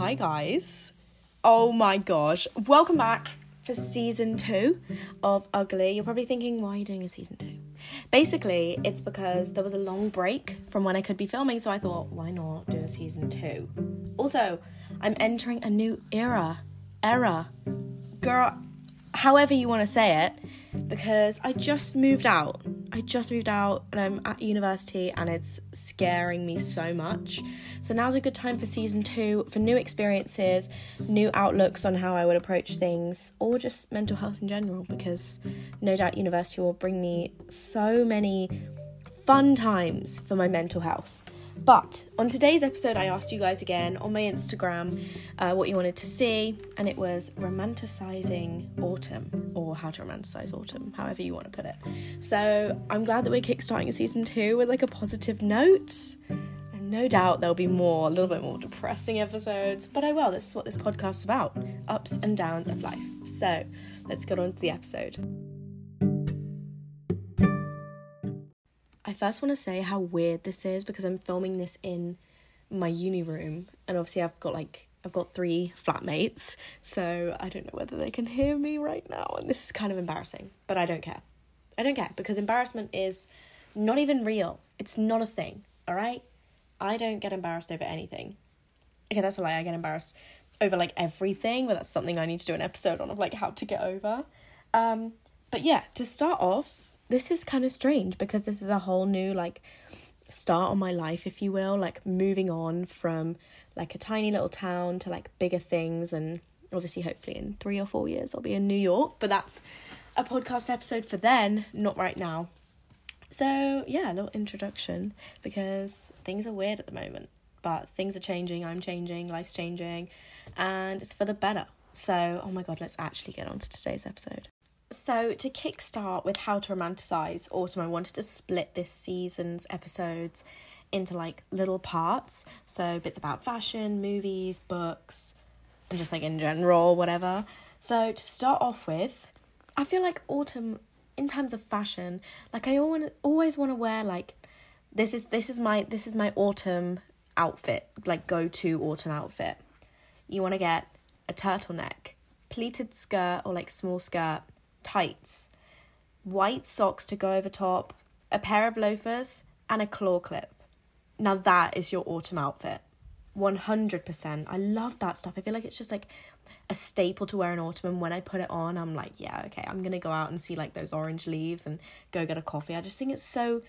Hi, guys. Oh my gosh. Welcome back for season two of Ugly. You're probably thinking, why are you doing a season two? Basically, it's because there was a long break from when I could be filming, so I thought, why not do a season two? Also, I'm entering a new era. Era. Girl, however you want to say it, because I just moved out. I just moved out and I'm at university and it's scaring me so much. So now's a good time for season two for new experiences, new outlooks on how I would approach things, or just mental health in general, because no doubt university will bring me so many fun times for my mental health. But on today's episode, I asked you guys again on my Instagram uh, what you wanted to see, and it was romanticizing autumn, or how to romanticize autumn, however you want to put it. So I'm glad that we're kickstarting season two with like a positive note. And no doubt there'll be more, a little bit more depressing episodes, but I will. This is what this podcast's about ups and downs of life. So let's get on to the episode. First want to say how weird this is because I'm filming this in my uni room, and obviously I've got like I've got three flatmates, so I don't know whether they can hear me right now, and this is kind of embarrassing, but I don't care. I don't care because embarrassment is not even real. It's not a thing, all right? I don't get embarrassed over anything. Okay, that's a lie. I get embarrassed over like everything, but that's something I need to do an episode on of like how to get over. Um, but yeah, to start off, this is kind of strange because this is a whole new like start on my life if you will like moving on from like a tiny little town to like bigger things and obviously hopefully in 3 or 4 years I'll be in New York but that's a podcast episode for then not right now. So yeah a little introduction because things are weird at the moment but things are changing I'm changing life's changing and it's for the better. So oh my god let's actually get on to today's episode so, to kickstart with how to romanticize autumn, I wanted to split this season's episodes into like little parts. So, bits about fashion, movies, books, and just like in general, whatever. So, to start off with, I feel like autumn, in terms of fashion, like I always want to wear like this is this is my this is my autumn outfit, like go to autumn outfit. You want to get a turtleneck, pleated skirt or like small skirt tights, white socks to go over top, a pair of loafers, and a claw clip. Now that is your autumn outfit. 100%. I love that stuff. I feel like it's just like a staple to wear in autumn. And when I put it on, I'm like, yeah, okay, I'm going to go out and see like those orange leaves and go get a coffee. I just think it's so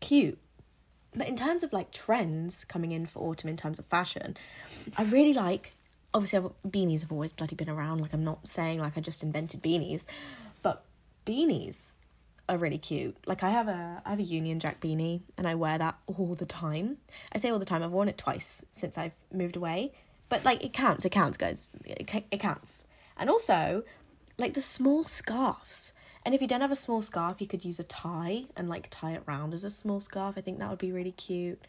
cute. But in terms of like trends coming in for autumn, in terms of fashion, I really like. Obviously, I've, beanies have always bloody been around. Like, I'm not saying like I just invented beanies, beanies are really cute. Like I have a I have a Union Jack beanie and I wear that all the time. I say all the time. I've worn it twice since I've moved away. But like it counts, it counts, guys. It, it counts. And also, like the small scarves. And if you don't have a small scarf, you could use a tie and like tie it round as a small scarf. I think that would be really cute.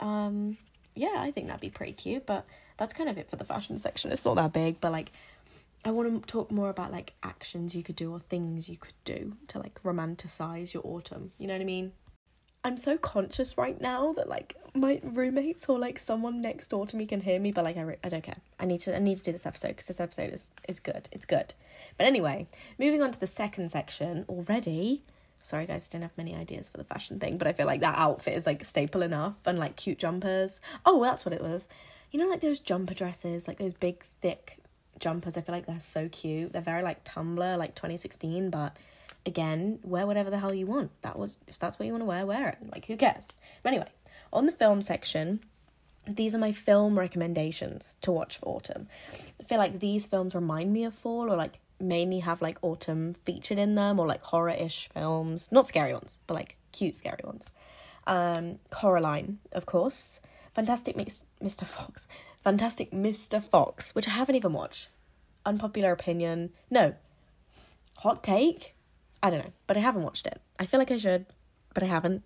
Um yeah, I think that'd be pretty cute, but that's kind of it for the fashion section. It's not that big, but like I want to talk more about like actions you could do or things you could do to like romanticize your autumn. You know what I mean? I'm so conscious right now that like my roommates or like someone next door to me can hear me, but like I, re- I don't care. I need to I need to do this episode because this episode is is good. It's good. But anyway, moving on to the second section already. Sorry guys, I didn't have many ideas for the fashion thing, but I feel like that outfit is like staple enough and like cute jumpers. Oh, well, that's what it was. You know, like those jumper dresses, like those big thick jumpers. I feel like they're so cute. They're very like Tumblr, like 2016, but again, wear whatever the hell you want. That was if that's what you want to wear, wear it. Like who cares? But anyway, on the film section, these are my film recommendations to watch for autumn. I feel like these films remind me of fall or like mainly have like autumn featured in them or like horror-ish films. Not scary ones, but like cute scary ones. Um Coraline, of course. Fantastic Mr. Fox. Fantastic Mr. Fox, which I haven't even watched. Unpopular opinion. No. Hot take? I don't know, but I haven't watched it. I feel like I should, but I haven't.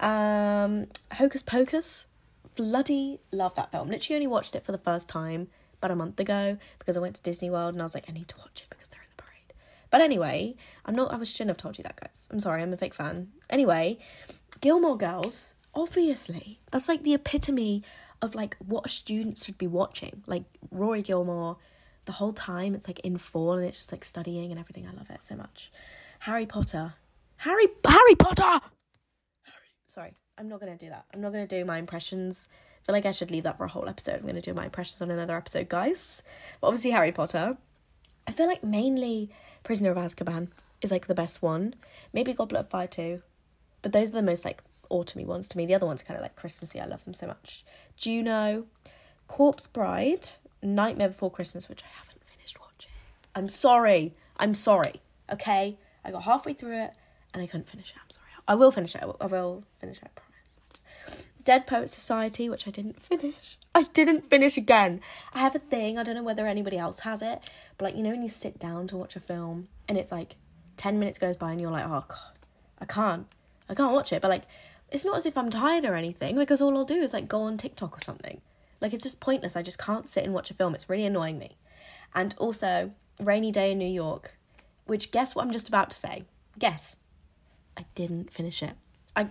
Um, Hocus Pocus. Bloody love that film. Literally only watched it for the first time about a month ago because I went to Disney World and I was like, I need to watch it because they're in the parade. But anyway, I'm not, I was, shouldn't have told you that, guys. I'm sorry, I'm a fake fan. Anyway, Gilmore Girls, obviously, that's like the epitome of like what a student should be watching. Like Rory Gilmore, the whole time it's like in fall and it's just like studying and everything. I love it so much. Harry Potter. Harry Harry Potter. Harry. Sorry, I'm not gonna do that. I'm not gonna do my impressions. I feel like I should leave that for a whole episode. I'm gonna do my impressions on another episode, guys. But obviously Harry Potter. I feel like mainly Prisoner of Azkaban is like the best one. Maybe Goblet of Fire too. But those are the most like autumny ones to me. The other ones are kind of like Christmassy. I love them so much. Juno, Corpse Bride, Nightmare Before Christmas, which I haven't finished watching. I'm sorry. I'm sorry. Okay, I got halfway through it and I couldn't finish it. I'm sorry. I will finish it. I will, I will finish it. I promise. Dead Poet Society, which I didn't finish. I didn't finish again. I have a thing. I don't know whether anybody else has it, but like you know when you sit down to watch a film and it's like ten minutes goes by and you're like, oh god, I can't, I can't watch it. But like it's not as if I'm tired or anything because all I'll do is like go on TikTok or something. Like it's just pointless. I just can't sit and watch a film. It's really annoying me. And also, Rainy Day in New York, which guess what I'm just about to say? Guess. I didn't finish it. I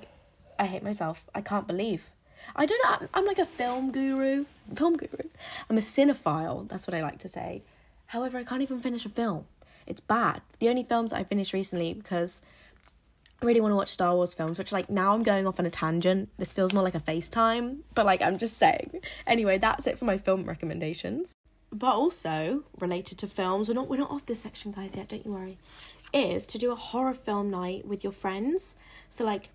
I hate myself. I can't believe. I don't know. I'm, I'm like a film guru. Film guru. I'm a cinephile. That's what I like to say. However, I can't even finish a film. It's bad. The only films I finished recently because really want to watch Star Wars films, which like now I'm going off on a tangent. This feels more like a FaceTime, but like I'm just saying. Anyway, that's it for my film recommendations. But also related to films, we're not we're not off this section, guys, yet, don't you worry. Is to do a horror film night with your friends. So like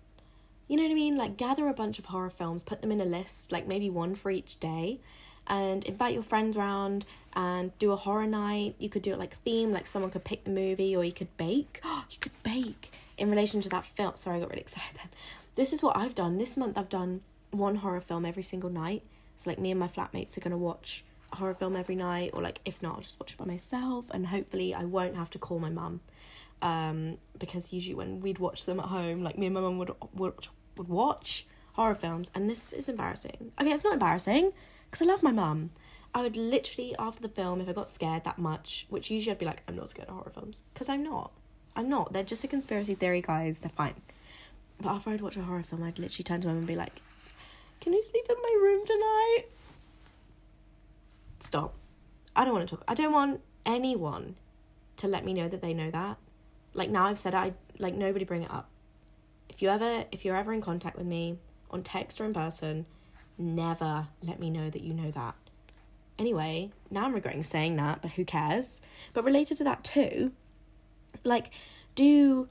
you know what I mean? Like gather a bunch of horror films, put them in a list, like maybe one for each day, and invite your friends around and do a horror night. You could do it like theme, like someone could pick the movie, or you could bake. You could bake in relation to that film. Sorry, I got really excited. then. This is what I've done. This month I've done one horror film every single night. So like me and my flatmates are gonna watch a horror film every night, or like if not, I'll just watch it by myself, and hopefully I won't have to call my mum. Um, because usually when we'd watch them at home, like me and my mum would would would watch horror films, and this is embarrassing. Okay, it's not embarrassing because I love my mum. I would literally after the film, if I got scared that much, which usually I'd be like, I'm not scared of horror films because I'm not. I'm not. They're just a conspiracy theory, guys. They're fine. But after I'd watch a horror film, I'd literally turn to mum and be like, Can you sleep in my room tonight? Stop. I don't want to talk. I don't want anyone to let me know that they know that. Like now I've said it, I like nobody bring it up. If you ever if you're ever in contact with me on text or in person, never let me know that you know that. Anyway, now I'm regretting saying that, but who cares? But related to that too, like do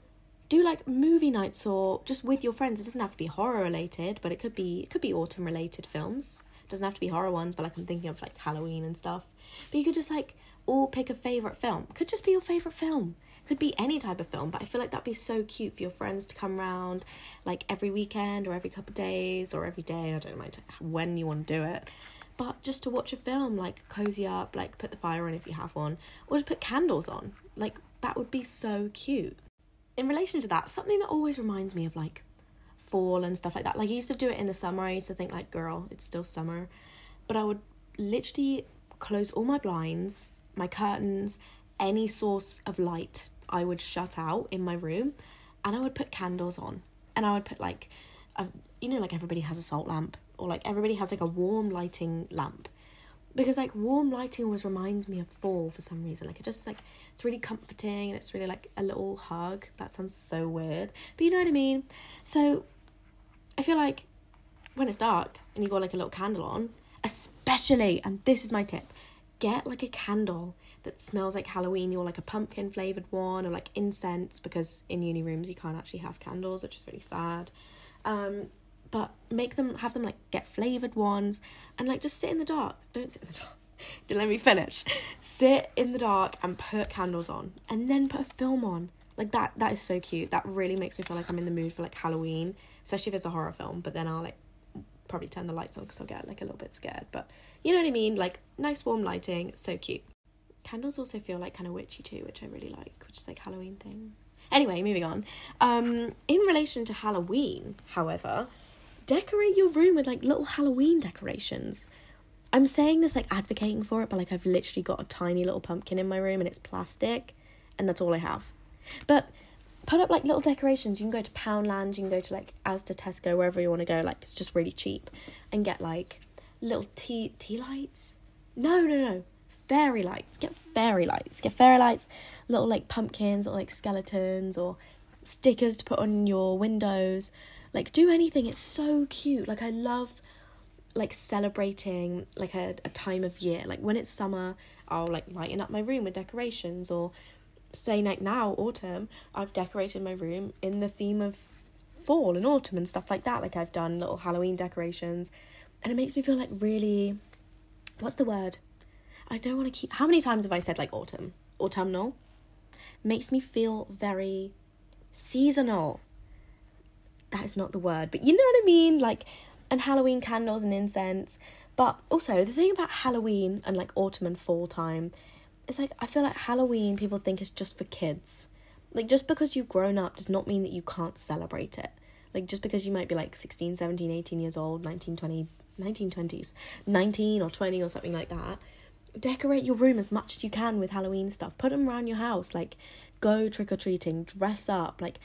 do like movie nights or just with your friends. It doesn't have to be horror related, but it could be it could be autumn related films. It doesn't have to be horror ones, but like I'm thinking of like Halloween and stuff. But you could just like all pick a favorite film. Could just be your favorite film. Could be any type of film, but I feel like that'd be so cute for your friends to come round like every weekend or every couple of days or every day. I don't mind when you want to do it. But just to watch a film, like cozy up, like put the fire on if you have one, or just put candles on. Like that would be so cute. In relation to that, something that always reminds me of like fall and stuff like that. Like I used to do it in the summer. I used to think like, girl, it's still summer. But I would literally close all my blinds, my curtains, any source of light I would shut out in my room and I would put candles on. And I would put like a, you know like everybody has a salt lamp or like everybody has like a warm lighting lamp because like warm lighting always reminds me of fall for some reason. Like it just like it's really comforting and it's really like a little hug. That sounds so weird. But you know what i mean? So i feel like when it's dark and you got like a little candle on especially and this is my tip get like a candle that smells like halloween. Or like a pumpkin flavored one or like incense because in uni rooms you can't actually have candles which is really sad. Um but make them have them like get flavored ones and like just sit in the dark. Don't sit in the dark. Don't let me finish. Sit in the dark and put candles on and then put a film on. Like that that is so cute. That really makes me feel like I'm in the mood for like Halloween, especially if it's a horror film, but then I'll like probably turn the lights on cuz I'll get like a little bit scared, but you know what I mean? Like nice warm lighting, so cute. Candles also feel like kind of witchy too, which I really like, which is like Halloween thing. Anyway, moving on. Um in relation to Halloween, however, decorate your room with like little Halloween decorations. I'm saying this like advocating for it, but like I've literally got a tiny little pumpkin in my room and it's plastic and that's all I have. But put up like little decorations. You can go to Poundland, you can go to like Asda, Tesco, wherever you want to go. Like it's just really cheap and get like little tea tea lights. No, no, no. Fairy lights. Get fairy lights. Get fairy lights. Little like pumpkins or like skeletons or stickers to put on your windows. Like do anything. It's so cute. Like I love like celebrating like a, a time of year. Like when it's summer, I'll like lighten up my room with decorations or say like now autumn, I've decorated my room in the theme of fall and autumn and stuff like that. Like I've done little Halloween decorations and it makes me feel like really what's the word? I don't want to keep how many times have I said like autumn? Autumnal? Makes me feel very seasonal. That is not the word, but you know what I mean? Like and Halloween candles and incense. But also the thing about Halloween and like autumn and fall time is like I feel like Halloween people think is just for kids. Like just because you've grown up does not mean that you can't celebrate it. Like just because you might be like 16, 17, 18 years old, 19, 20, 1920s, 19 or 20 or something like that. Decorate your room as much as you can with Halloween stuff. Put them around your house. Like go trick or treating, dress up, like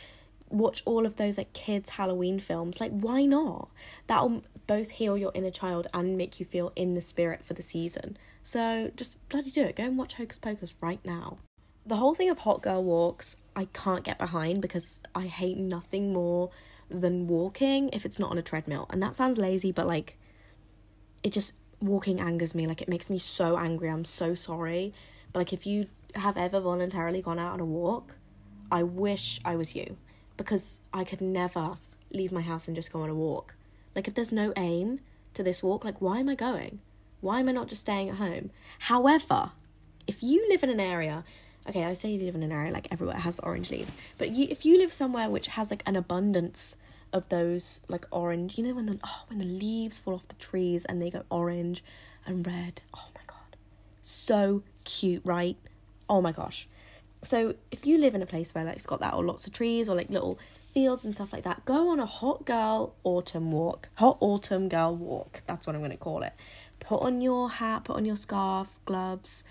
watch all of those like kids Halloween films. Like why not? That'll both heal your inner child and make you feel in the spirit for the season. So just bloody do it. Go and watch Hocus Pocus right now. The whole thing of hot girl walks, I can't get behind because I hate nothing more than walking if it's not on a treadmill. And that sounds lazy, but like it just walking angers me. Like it makes me so angry. I'm so sorry. But like if you have ever voluntarily gone out on a walk, I wish I was you because I could never leave my house and just go on a walk. Like if there's no aim to this walk, like why am I going? Why am I not just staying at home? However, if you live in an area, okay, I say you live in an area like everywhere has orange leaves, but you, if you live somewhere which has like an abundance of those like orange, you know when the oh when the leaves fall off the trees and they go orange and red. Oh my god. So cute, right? Oh my gosh. So if you live in a place where like it's got that or lots of trees or like little fields and stuff like that, go on a hot girl autumn walk. Hot autumn girl walk. That's what I'm going to call it put on your hat, put on your scarf, gloves,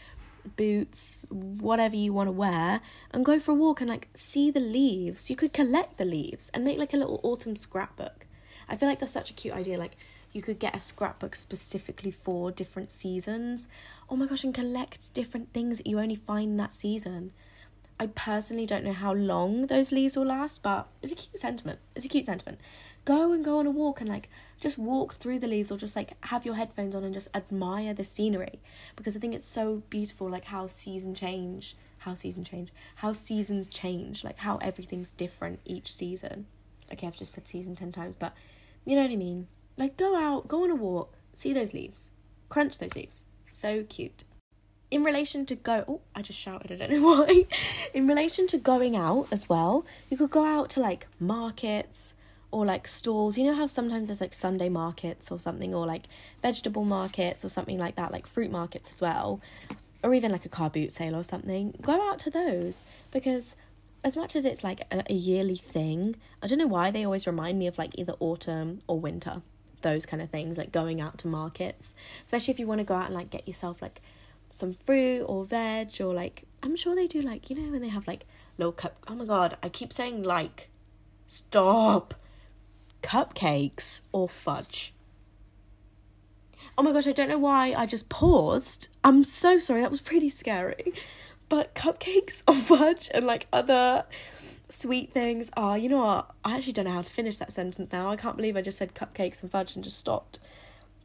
boots, whatever you want to wear, and go for a walk and like see the leaves. You could collect the leaves and make like a little autumn scrapbook. I feel like that's such a cute idea. Like you could get a scrapbook specifically for different seasons. Oh my gosh, and collect different things that you only find that season. I personally don't know how long those leaves will last, but it's a cute sentiment. It's a cute sentiment. Go and go on a walk and like just walk through the leaves or just like have your headphones on and just admire the scenery. Because I think it's so beautiful like how season change. How season change. How seasons change. Like how everything's different each season. Okay I've just said season 10 times but you know what I mean? Like go out go on a walk see those leaves. Crunch those leaves. So cute in relation to go oh i just shouted i don't know why in relation to going out as well you could go out to like markets or like stalls. You know how sometimes there's like Sunday markets or something, or like vegetable markets or something like that, like fruit markets as well, or even like a car boot sale or something. Go out to those because as much as it's like a, a yearly thing, I don't know why they always remind me of like either autumn or winter, those kind of things, like going out to markets, especially if you want to go out and like get yourself like some fruit or veg or like I'm sure they do like you know when they have like little cup. Oh my god, I keep saying like. Stop cupcakes or fudge. Oh my gosh, I don't know why I just paused. I'm so sorry, that was pretty scary. But cupcakes or fudge and like other sweet things are, you know what? I actually don't know how to finish that sentence now. I can't believe I just said cupcakes and fudge and just stopped.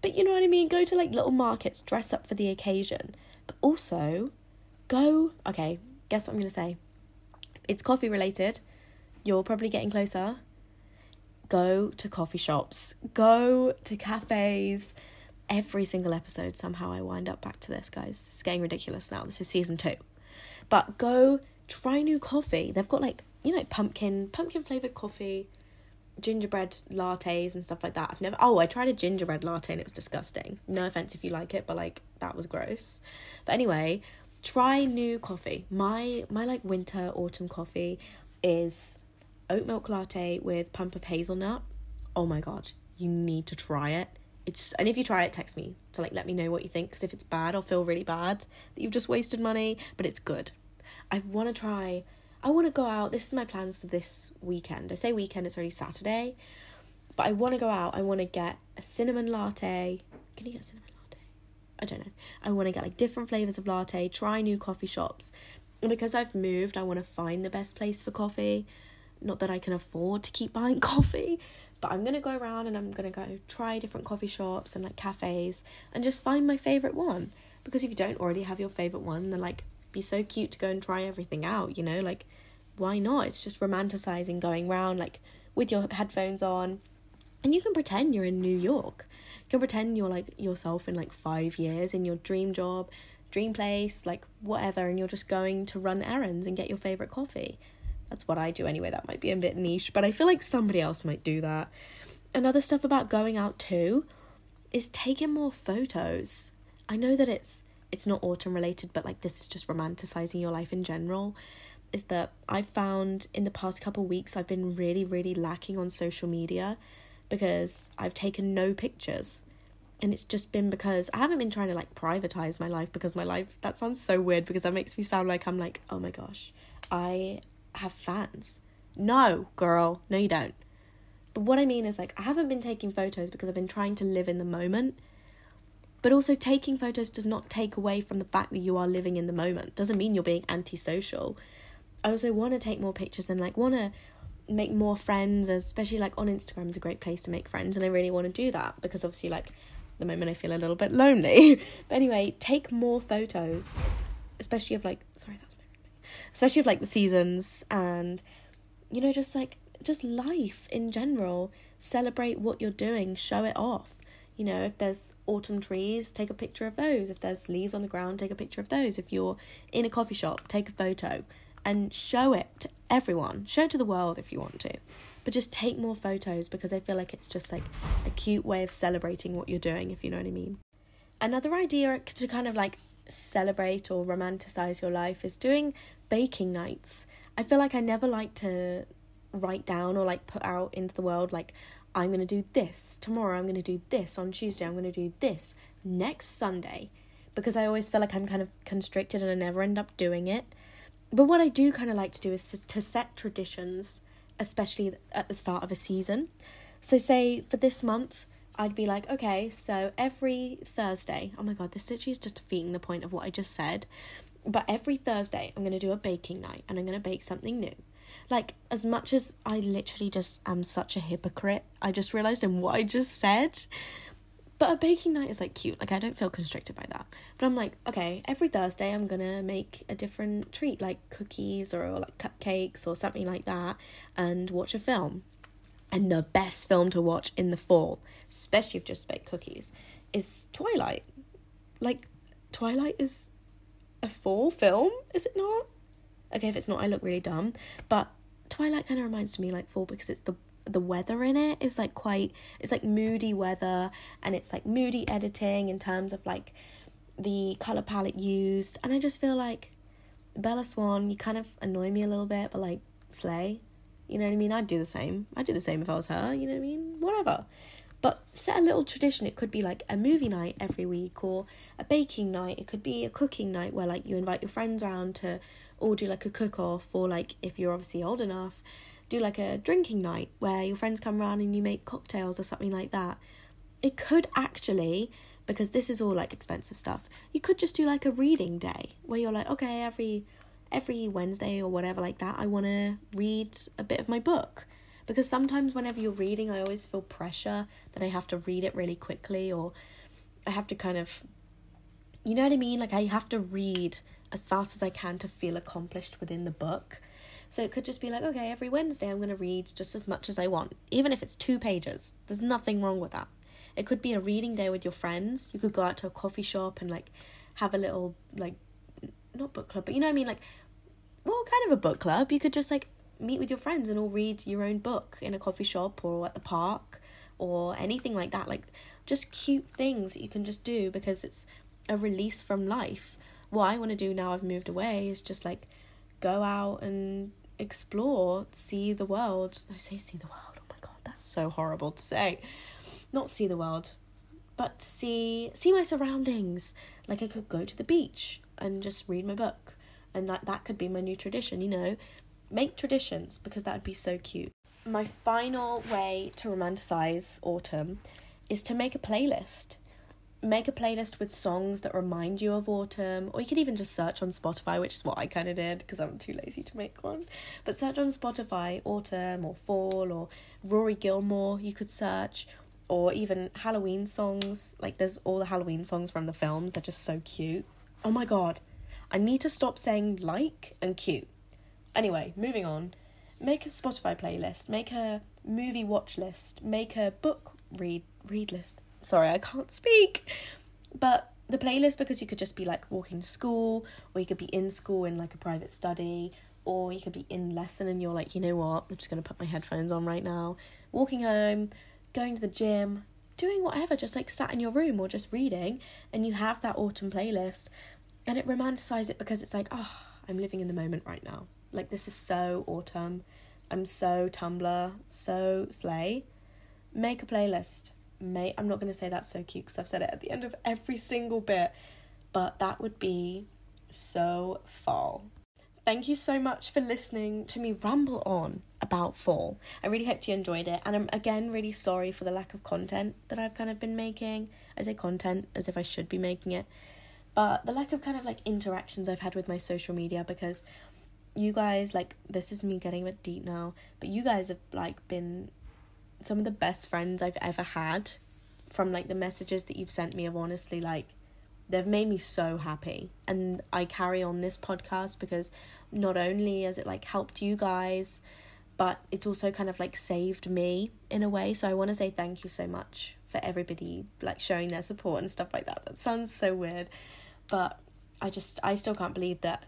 But you know what I mean? Go to like little markets, dress up for the occasion. But also, go. Okay, guess what I'm going to say? It's coffee related. You're probably getting closer go to coffee shops, go to cafes. Every single episode, somehow I wind up back to this, guys. It's getting ridiculous now. This is season two. But go try new coffee. They've got like, you know, pumpkin, pumpkin flavored coffee, gingerbread lattes and stuff like that. I've never, oh, I tried a gingerbread latte and it was disgusting. No offense if you like it, but like, that was gross. But anyway, try new coffee. My, my like winter, autumn coffee is oat milk latte with pump of hazelnut. Oh my god, you need to try it. It's and if you try it, text me to like let me know what you think. Because if it's bad, I'll feel really bad that you've just wasted money. But it's good. I want to try. I want to go out. This is my plans for this weekend. I say weekend. It's already Saturday, but I want to go out. I want to get a cinnamon latte, can you get a cinnamon latte? I don't know. I want to get like different flavors of latte, try new coffee shops. And because I've moved, I want to find the best place for coffee. Not that I can afford to keep buying coffee, but I'm going to go around and I'm going to go try different coffee shops and like cafes and just find my favorite one. Because if you don't already have your favorite one, then like be so cute to go and try everything out, you know? Like why not? It's just romanticizing going around like with your headphones on and you can pretend you're in New York. You can pretend you're like yourself in like 5 years in your dream job, dream place, like whatever and you're just going to run errands and get your favorite coffee. That's what I do anyway. That might be a bit niche, but I feel like somebody else might do that. Another stuff about going out too is taking more photos. I know that it's it's not autumn related, but like this is just romanticizing your life in general. Is that I've found in the past couple weeks I've been really, really lacking on social media because I've taken no pictures. And it's just been because I haven't been trying to like privatize my life because my life that sounds so weird because that makes me sound like I'm like, oh my gosh, I have fans. No, girl, no, you don't. But what I mean is, like, I haven't been taking photos because I've been trying to live in the moment. But also, taking photos does not take away from the fact that you are living in the moment. Doesn't mean you're being antisocial. I also want to take more pictures and, like, want to make more friends, especially, like, on Instagram is a great place to make friends. And I really want to do that because, obviously, like, the moment I feel a little bit lonely. but anyway, take more photos, especially of, like, sorry, that was especially of like the seasons and you know just like just life in general celebrate what you're doing show it off you know if there's autumn trees take a picture of those. If there's leaves on the ground take a picture of those. If you're in a coffee shop take a photo and show it to everyone. Show it to the world if you want to. But just take more photos because i feel like it's just like a cute way of celebrating what you're doing if you know what i mean. Another idea to kind of like celebrate or romanticize your life is doing baking nights. I feel like I never like to write down or like put out into the world like I'm going to do this tomorrow, I'm going to do this on Tuesday, I'm going to do this next Sunday because I always feel like I'm kind of constricted and I never end up doing it. But what I do kind of like to do is to, to set traditions, especially at the start of a season. So, say for this month, I'd be like, okay, so every Thursday, oh my god, this literally is just defeating the point of what I just said. But every Thursday, I'm going to do a baking night and I'm going to bake something new. Like, as much as I literally just am such a hypocrite, I just realized in what I just said. But a baking night is like cute. Like, I don't feel constricted by that. But I'm like, okay, every Thursday, I'm to make a different treat, like cookies or, or like cupcakes or something like that, and watch a film. And the best film to watch in the fall, especially if just baked cookies, is Twilight. Like, Twilight is a fall film, is it not? Okay, if it's not, I look really dumb. But Twilight kind of reminds me like fall because it's the the weather in it is like quite it's like moody weather and it's like moody editing in terms of like the color palette used and I just feel like Bella Swan, you kind of annoy me a little bit, but like slay. You know what I mean? I'd do the same. I'd do the same if I was her, you know what I mean? Whatever. But set a little tradition. It could be like a movie night every week or a baking night. It could be a cooking night where like you invite your friends around to all do like a cook off or like if you're obviously old enough, do like a drinking night where your friends come around and you make cocktails or something like that. It could actually because this is all like expensive stuff. You could just do like a reading day where you're like, okay, every every Wednesday or whatever like that, I want to read a bit of my book because sometimes whenever you're reading i always feel pressure that i have to read it really quickly or i have to kind of you know what i mean like i have to read as fast as i can to feel accomplished within the book. So it could just be like okay every wednesday i'm going to read just as much as i want even if it's two pages. There's nothing wrong with that. It could be a reading day with your friends. You could go out to a coffee shop and like have a little like not book club but you know what i mean? Like well kind of a book club. You could just like meet with your friends and all read your own book in a coffee shop or at the park or anything like that. Like just cute things that you can just do because it's a release from life. What I want to do now I've moved away is just like go out and explore, see the world. I say see the world. Oh my god, that's so horrible to say. Not see the world, but see see my surroundings. Like I could go to the beach and just read my book. And that that could be my new tradition, you know, make traditions because that would be so cute. My final way to romanticize autumn is to make a playlist. Make a playlist with songs that remind you of autumn, or you could even just search on Spotify, which is what I kind of did because I'm too lazy to make one. But search on Spotify autumn or fall or Rory Gilmore, you could search, or even Halloween songs. Like there's all the Halloween songs from the films, they're just so cute. Oh my god, I need to stop saying like and cute. Anyway, moving on. Make a Spotify playlist, make a movie watch list, make a book read read list Sorry, I can't speak. But the playlist, because you could just be like walking to school, or you could be in school in like a private study, or you could be in lesson and you're like, you know what, I'm just going to put my headphones on right now, walking home, going to the gym, doing whatever, just like sat in your room or just reading, and you have that autumn playlist, and it romanticizes it because it's like, oh, I'm living in the moment right now. Like, this is so autumn. I'm so Tumblr, so slay. Make a playlist may I'm not going to say that's so cute because I've said it at the end of every single bit, but that would be so fall. Thank you so much for listening to me ramble on about fall. I really hope you enjoyed it, and I'm again really sorry for the lack of content that I've kind of been making. I say content as if I should be making it, but the lack of kind of like interactions I've had with my social media because you guys like this is me getting a bit deep now, but you guys have like been some of the best friends I've ever had from like the messages that you've sent me have honestly like they've made me so happy. And I carry on this podcast because not only has it like helped you guys but it's also kind of like saved me in a way. So I want to say thank you so much for everybody like showing their support and stuff like that. That sounds so weird but I just I still can't believe that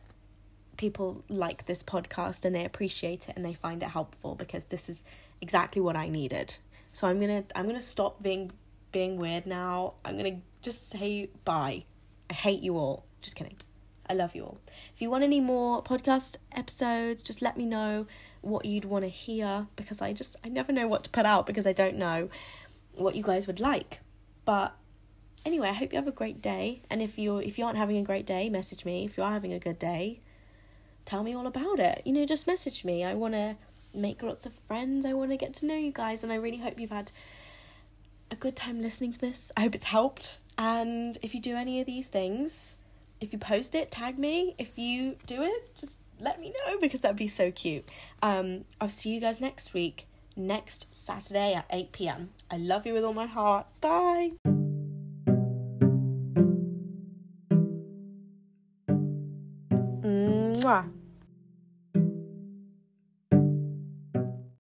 people like this podcast and they appreciate it and they find it helpful because this is exactly what I needed. So I'm gonna I'm gonna stop being being weird now. I'm gonna just say bye. I hate you all. Just kidding. I love you all. If you want any more podcast episodes, just let me know what you'd want to hear because I just I never know what to put out because I don't know what you guys would like. But anyway, I hope you have a great day. And if you're if you aren't having a great day, message me. If you are having a good day, tell me all about it. You know, just message me. I want to make lots of friends. I want to get to know you guys, and I really hope you've had a good time listening to this. I hope it's helped. And if you do any of these things, if you post it, tag me. If you do it, just let me know because that'd be so cute. Um, I'll see you guys next week, next Saturday at 8 pm. I love you with all my heart. Bye. Mwah.